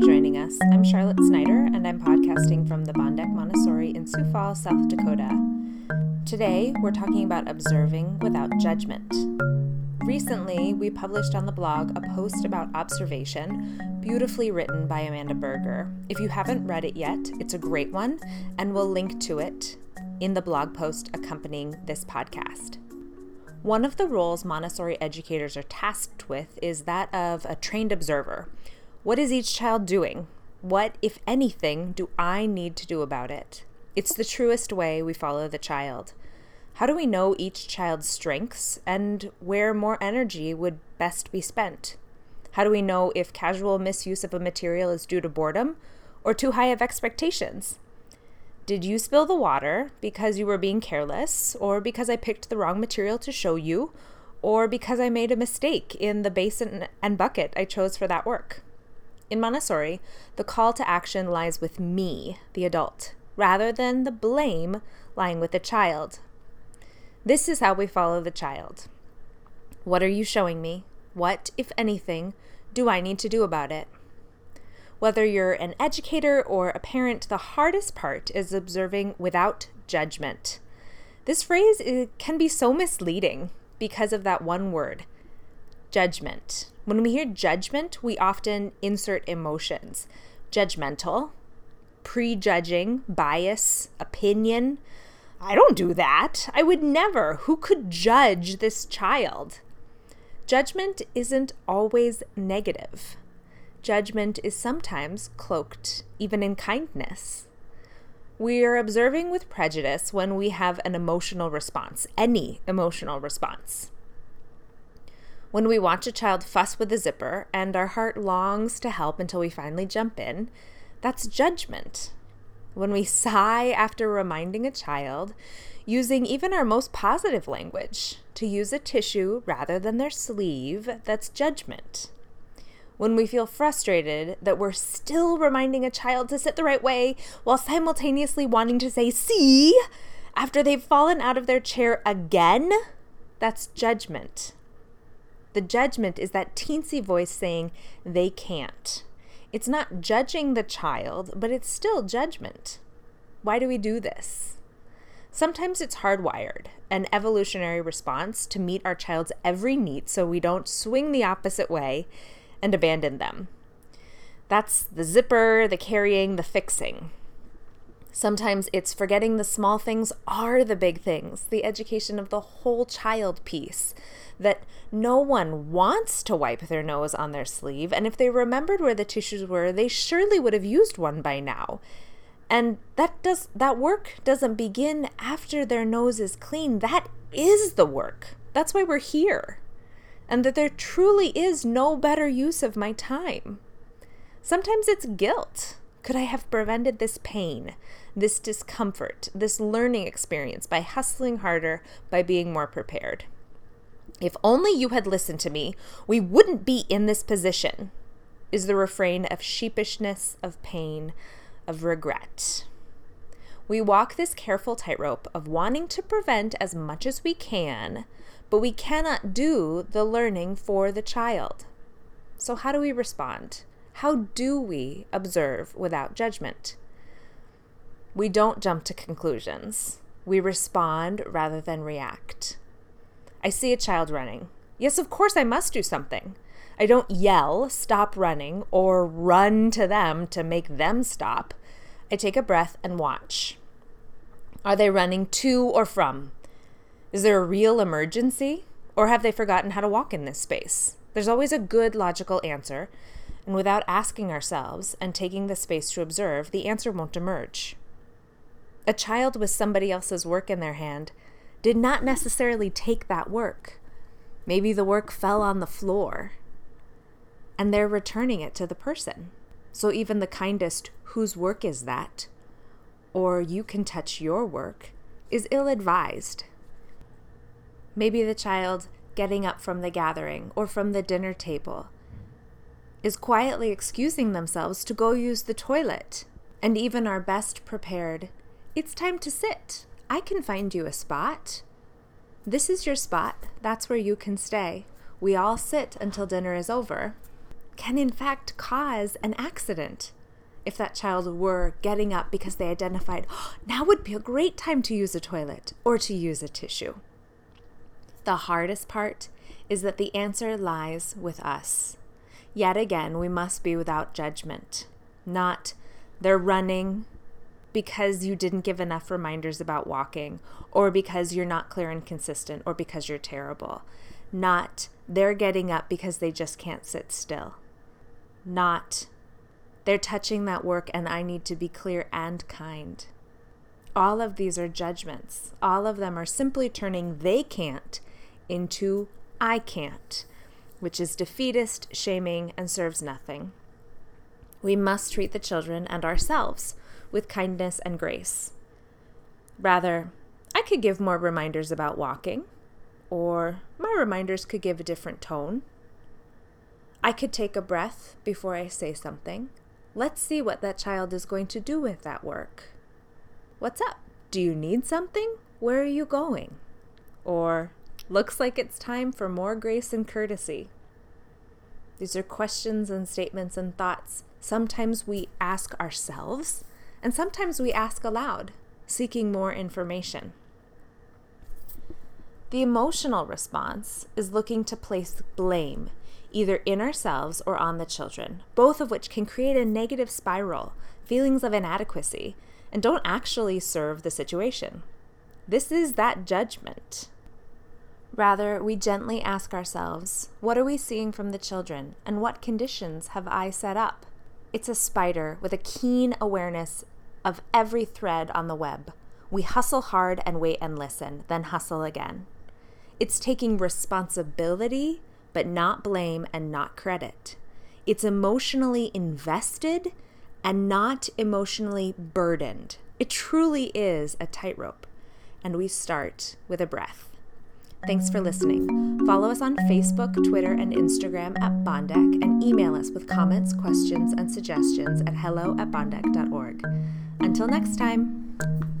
joining us. I'm Charlotte Snyder, and I'm podcasting from the Baan Dek Montessori in Sioux Falls, South Dakota. Today, we're talking about observing without judgment. Recently, we published on the blog a post about observation, beautifully written by Amanda Berger. If you haven't read it yet, it's a great one, and we'll link to it in the blog post accompanying this podcast. One of the roles Montessori educators are tasked with is that of a trained observer. What is each child doing? What, if anything, do I need to do about it? It's the truest way we follow the child. How do we know each child's strengths and where more energy would best be spent? How do we know if casual misuse of a material is due to boredom or too high of expectations? Did you spill the water because you were being careless, or because I picked the wrong material to show you, or because I made a mistake in the basin and bucket I chose for that work? In Montessori, the call to action lies with me, the adult, rather than the blame lying with the child. This is how we follow the child. What are you showing me? What, if anything, do I need to do about it? Whether you're an educator or a parent, the hardest part is observing without judgment. This phrase can be so misleading because of that one word judgment. When we hear judgment, we often insert emotions judgmental, prejudging, bias, opinion. I don't do that. I would never. Who could judge this child? Judgment isn't always negative. Judgment is sometimes cloaked even in kindness. We are observing with prejudice when we have an emotional response, any emotional response. When we watch a child fuss with a zipper and our heart longs to help until we finally jump in, that's judgment. When we sigh after reminding a child, using even our most positive language, to use a tissue rather than their sleeve, that's judgment when we feel frustrated that we're still reminding a child to sit the right way while simultaneously wanting to say, see, after they've fallen out of their chair again, that's judgment. The judgment is that teensy voice saying they can't. It's not judging the child, but it's still judgment. Why do we do this? Sometimes it's hardwired, an evolutionary response to meet our child's every need so we don't swing the opposite way and abandon them. That's the zipper, the carrying, the fixing. Sometimes it's forgetting the small things are the big things, the education of the whole child piece. That no one wants to wipe their nose on their sleeve, and if they remembered where the tissues were, they surely would have used one by now. And that does that work doesn't begin after their nose is clean. That is the work. That's why we're here and that there truly is no better use of my time. Sometimes it's guilt. Could I have prevented this pain, this discomfort, this learning experience by hustling harder, by being more prepared? If only you had listened to me, we wouldn't be in this position, is the refrain of sheepishness, of pain, of regret. We walk this careful tightrope of wanting to prevent as much as we can but we cannot do the learning for the child. So, how do we respond? How do we observe without judgment? We don't jump to conclusions. We respond rather than react. I see a child running. Yes, of course, I must do something. I don't yell, stop running, or run to them to make them stop. I take a breath and watch. Are they running to or from? Is there a real emergency? Or have they forgotten how to walk in this space? There's always a good logical answer, and without asking ourselves and taking the space to observe, the answer won't emerge. A child with somebody else's work in their hand did not necessarily take that work. Maybe the work fell on the floor, and they're returning it to the person. So even the kindest, whose work is that? Or you can touch your work, is ill advised. Maybe the child getting up from the gathering or from the dinner table is quietly excusing themselves to go use the toilet. And even our best prepared, it's time to sit. I can find you a spot. This is your spot. That's where you can stay. We all sit until dinner is over. can in fact cause an accident if that child were getting up because they identified, oh, now would be a great time to use a toilet or to use a tissue. The hardest part is that the answer lies with us. Yet again, we must be without judgment, not they're running because you didn't give enough reminders about walking, or because you're not clear and consistent, or because you're terrible. Not they're getting up because they just can't sit still. Not they're touching that work and I need to be clear and kind. All of these are judgments. All of them are simply turning they can't into I can't, which is defeatist, shaming, and serves nothing. We must treat the children and ourselves with kindness and grace. Rather, I could give more reminders about walking, or my reminders could give a different tone. I could take a breath before I say something. Let's see what that child is going to do with that work. What's up? Do you need something? Where are you going? Or, looks like it's time for more grace and courtesy. These are questions and statements and thoughts. Sometimes we ask ourselves, and sometimes we ask aloud, seeking more information. The emotional response is looking to place blame either in ourselves or on the children, both of which can create a negative spiral, feelings of inadequacy, and don't actually serve the situation. This is that judgment. Rather, we gently ask ourselves, what are we seeing from the children, and what conditions have I set up? It's a spider with a keen awareness of every thread on the web. We hustle hard and wait and listen, then hustle again. It's taking responsibility but not blame and not credit. It's emotionally invested and not emotionally burdened. It truly is a tightrope. And we start with a breath. Thanks for listening. Follow us on Facebook, Twitter, and Instagram at Baan Dek and email us with comments, questions, and suggestions at hello at baandek.org. Until next time.